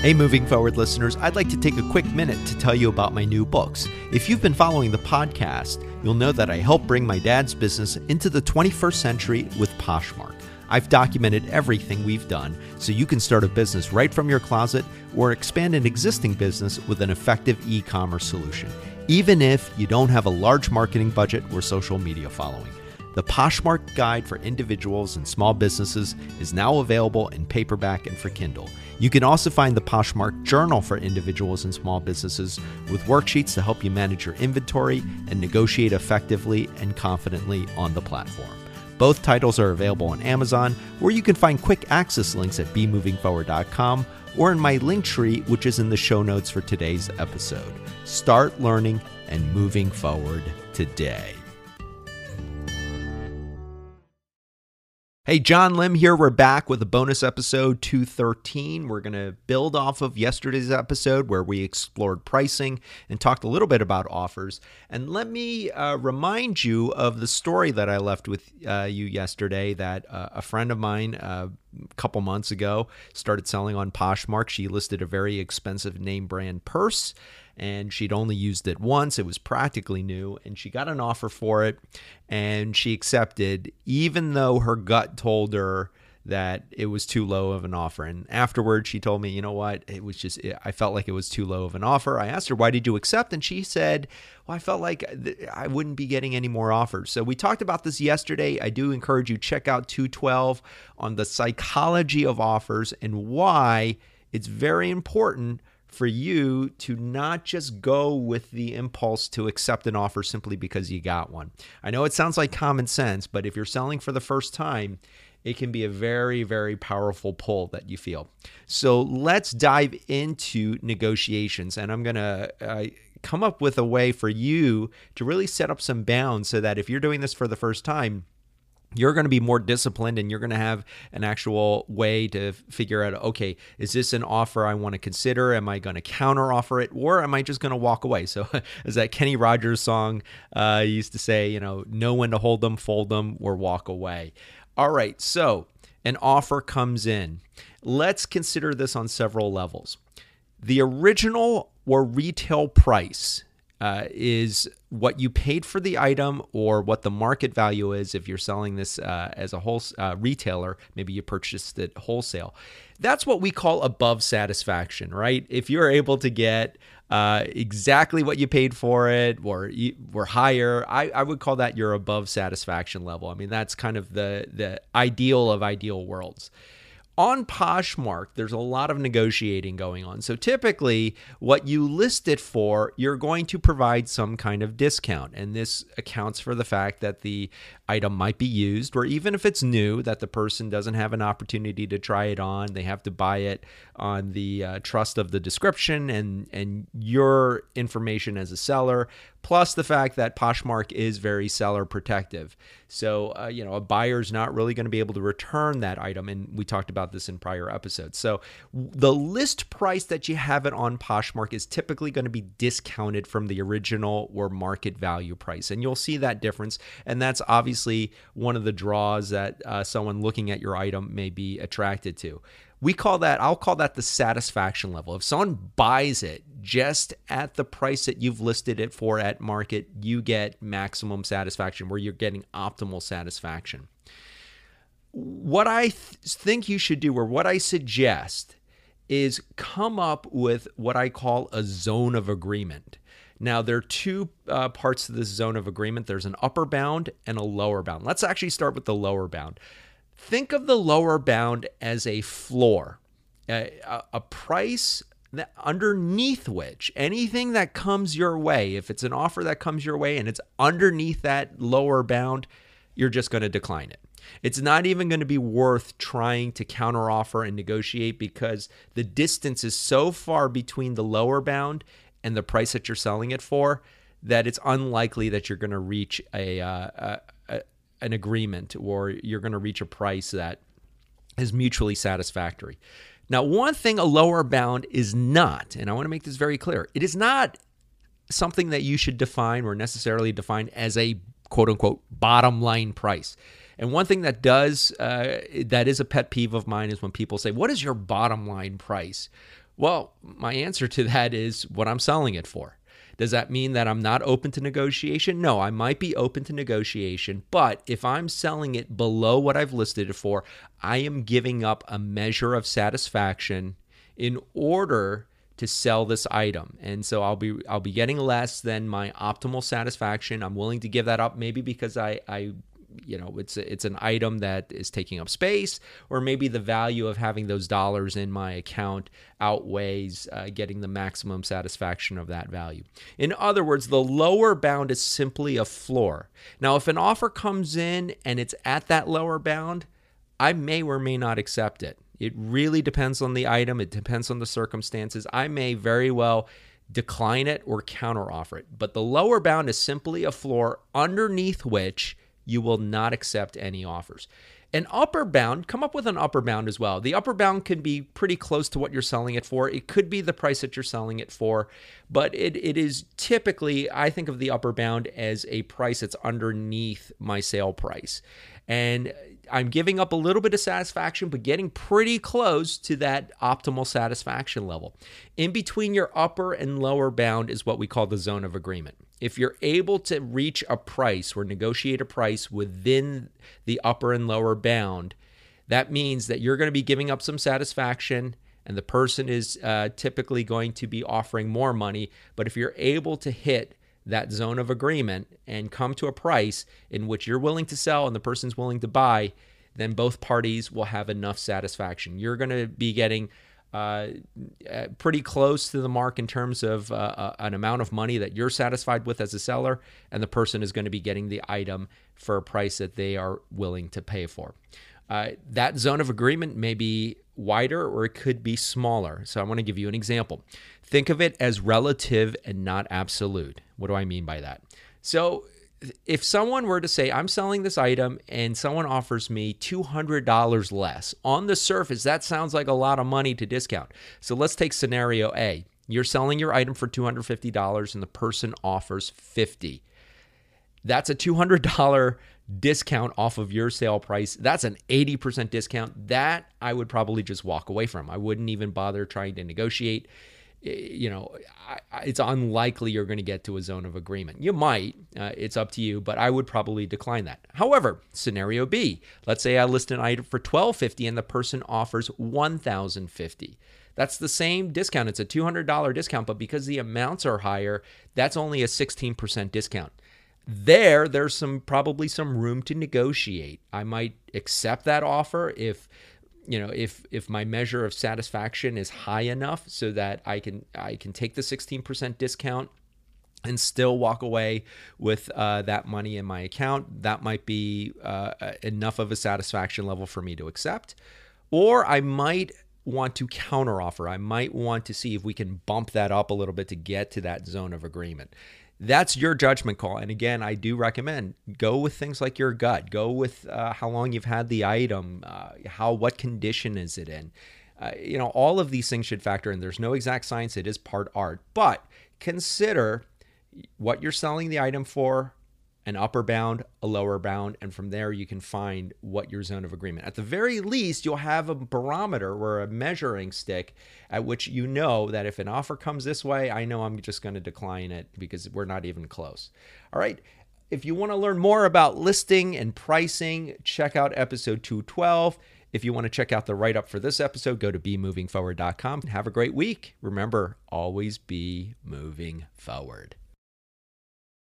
Hey, moving forward listeners, I'd like to take a quick minute to tell you about my new books. If you've been following the podcast, you'll know that I helped bring my dad's business into the 21st century with Poshmark. I've documented everything we've done so you can start a business right from your closet or expand an existing business with an effective e commerce solution, even if you don't have a large marketing budget or social media following. The Poshmark Guide for Individuals and Small Businesses is now available in paperback and for Kindle. You can also find the Poshmark Journal for Individuals and Small Businesses with worksheets to help you manage your inventory and negotiate effectively and confidently on the platform. Both titles are available on Amazon, where you can find quick access links at bemovingforward.com or in my link tree, which is in the show notes for today's episode. Start learning and moving forward today. Hey, John Lim here. We're back with a bonus episode 213. We're going to build off of yesterday's episode where we explored pricing and talked a little bit about offers. And let me uh, remind you of the story that I left with uh, you yesterday that uh, a friend of mine uh, couple months ago started selling on Poshmark. She listed a very expensive name brand purse and she'd only used it once. It was practically new, and she got an offer for it, and she accepted, even though her gut told her that it was too low of an offer. And afterwards, she told me, you know what? It was just, I felt like it was too low of an offer. I asked her, why did you accept? And she said, well, I felt like I wouldn't be getting any more offers. So we talked about this yesterday. I do encourage you check out 212 on the psychology of offers and why it's very important for you to not just go with the impulse to accept an offer simply because you got one. I know it sounds like common sense, but if you're selling for the first time, it can be a very, very powerful pull that you feel. So let's dive into negotiations. And I'm going to uh, come up with a way for you to really set up some bounds so that if you're doing this for the first time, you're going to be more disciplined and you're going to have an actual way to figure out okay is this an offer i want to consider am i going to counter offer it or am i just going to walk away so as that kenny rogers song uh, used to say you know know when to hold them fold them or walk away all right so an offer comes in. Let's consider this on several levels. The original or retail price uh, is what you paid for the item or what the market value is if you're selling this uh, as a whole uh, retailer. Maybe you purchased it wholesale. That's what we call above satisfaction right? If you're able to get uh, exactly what you paid for it or were higher. I, I would call that your above satisfaction level. I mean that's kind of the the ideal of ideal worlds on Poshmark, there's a lot of negotiating going on. So typically, what you list it for, you're going to provide some kind of discount. And this accounts for the fact that the item might be used, or even if it's new, that the person doesn't have an opportunity to try it on. They have to buy it on the uh, trust of the description and, and your information as a seller, plus the fact that Poshmark is very seller protective. So, uh, you know, a buyer's not really going to be able to return that item. And we talked about this in prior episodes. So, the list price that you have it on Poshmark is typically going to be discounted from the original or market value price. And you'll see that difference. And that's obviously one of the draws that uh, someone looking at your item may be attracted to we call that i'll call that the satisfaction level if someone buys it just at the price that you've listed it for at market you get maximum satisfaction where you're getting optimal satisfaction what i th- think you should do or what i suggest is come up with what i call a zone of agreement now, there are two uh, parts to this zone of agreement there's an upper bound and a lower bound. Let's actually start with the lower bound. Think of the lower bound as a floor, a, a price underneath which anything that comes your way, if it's an offer that comes your way and it's underneath that lower bound, you're just going to decline it. It's not even going to be worth trying to counteroffer and negotiate because the distance is so far between the lower bound and the price that you're selling it for that it's unlikely that you're going to reach a, uh, a, an agreement or you're going to reach a price that is mutually satisfactory. Now, one thing a lower bound is not, and I want to make this very clear, it is not something that you should define or necessarily define as a quote unquote bottom line price. And one thing that does, uh, that is a pet peeve of mine is when people say, What is your bottom line price? Well, my answer to that is what I'm selling it for. Does that mean that I'm not open to negotiation? No, I might be open to negotiation, but if I'm selling it below what I've listed it for, I am giving up a measure of satisfaction in order to sell this item. And so I'll be I'll be getting less than my optimal satisfaction. I'm willing to give that up maybe because I I you know it's it's an item that is taking up space or maybe the value of having those dollars in my account outweighs uh, getting the maximum satisfaction of that value. In other words the lower bound is simply a floor. Now if an offer comes in and it's at that lower bound i may or may not accept it. It really depends on the item. It depends on the circumstances. I may very well decline it or counteroffer it. But the lower bound is simply a floor underneath which you will not accept any offers. An upper bound, come up with an upper bound as well. The upper bound can be pretty close to what you're selling it for. It could be the price that you're selling it for, but it, it is typically, I think of the upper bound as a price that's underneath my sale price. And I'm giving up a little bit of satisfaction, but getting pretty close to that optimal satisfaction level. In between your upper and lower bound is what we call the zone of agreement if you're able to reach a price or negotiate a price within the upper and lower bound, that means that you're going to be giving up some satisfaction and the person is uh, typically going to be offering more money. But if you're able to hit that zone of agreement and come to a price in which you're willing to sell and the person's willing to buy, then both parties will have enough satisfaction. You're going to be getting uh, uh, pretty close to the mark in terms of uh, uh, an amount of money that you're satisfied with as a seller, and the person is going to be getting the item for a price that they are willing to pay for. Uh, that zone of agreement may be wider or it could be smaller. So I want to give you an example. Think of it as relative and not absolute. What do I mean by that? So if someone were to say, I'm selling this item and someone offers me $200 less, on the surface, that sounds like a lot of money to discount. So let's take scenario A. You're selling your item for $250 and the person offers 50 That's a $200 discount off of your sale price. That's an 80% discount. That I would probably just walk away from. I wouldn't even bother trying to negotiate you know, it's unlikely you're going to get to a zone of agreement. You might, uh, it's up to you, but I would probably decline that. However, scenario B, let's say I list an item for 1250 and the person offers 1050. That's the same discount. It's a $200 discount, but because the amounts are higher, that's only a 16% discount. There, there's some probably some room to negotiate. I might accept that offer if you know if if my measure of satisfaction is high enough so that I can I can take the 16% discount and still walk away with uh, that money in my account that might be uh, enough of a satisfaction level for me to accept. Or I might want to counteroffer. I might want to see if we can bump that up a little bit to get to that zone of agreement that's your judgment call. And again, I do recommend go with things like your gut. Go with uh, how long you've had the item, uh, how what condition is it in. Uh, you know, all of these things should factor in. There's no exact science; it is part art. But consider what you're selling the item for, an upper bound, a lower bound, and from there you can find what your zone of agreement. At the very least, you'll have a barometer or a measuring stick at which you know that if an offer comes this way, I know I'm just going to decline it because we're not even close. All right. If you want to learn more about listing and pricing, check out episode 212. If you want to check out the write up for this episode, go to bemovingforward.com. And have a great week. Remember, always be moving forward.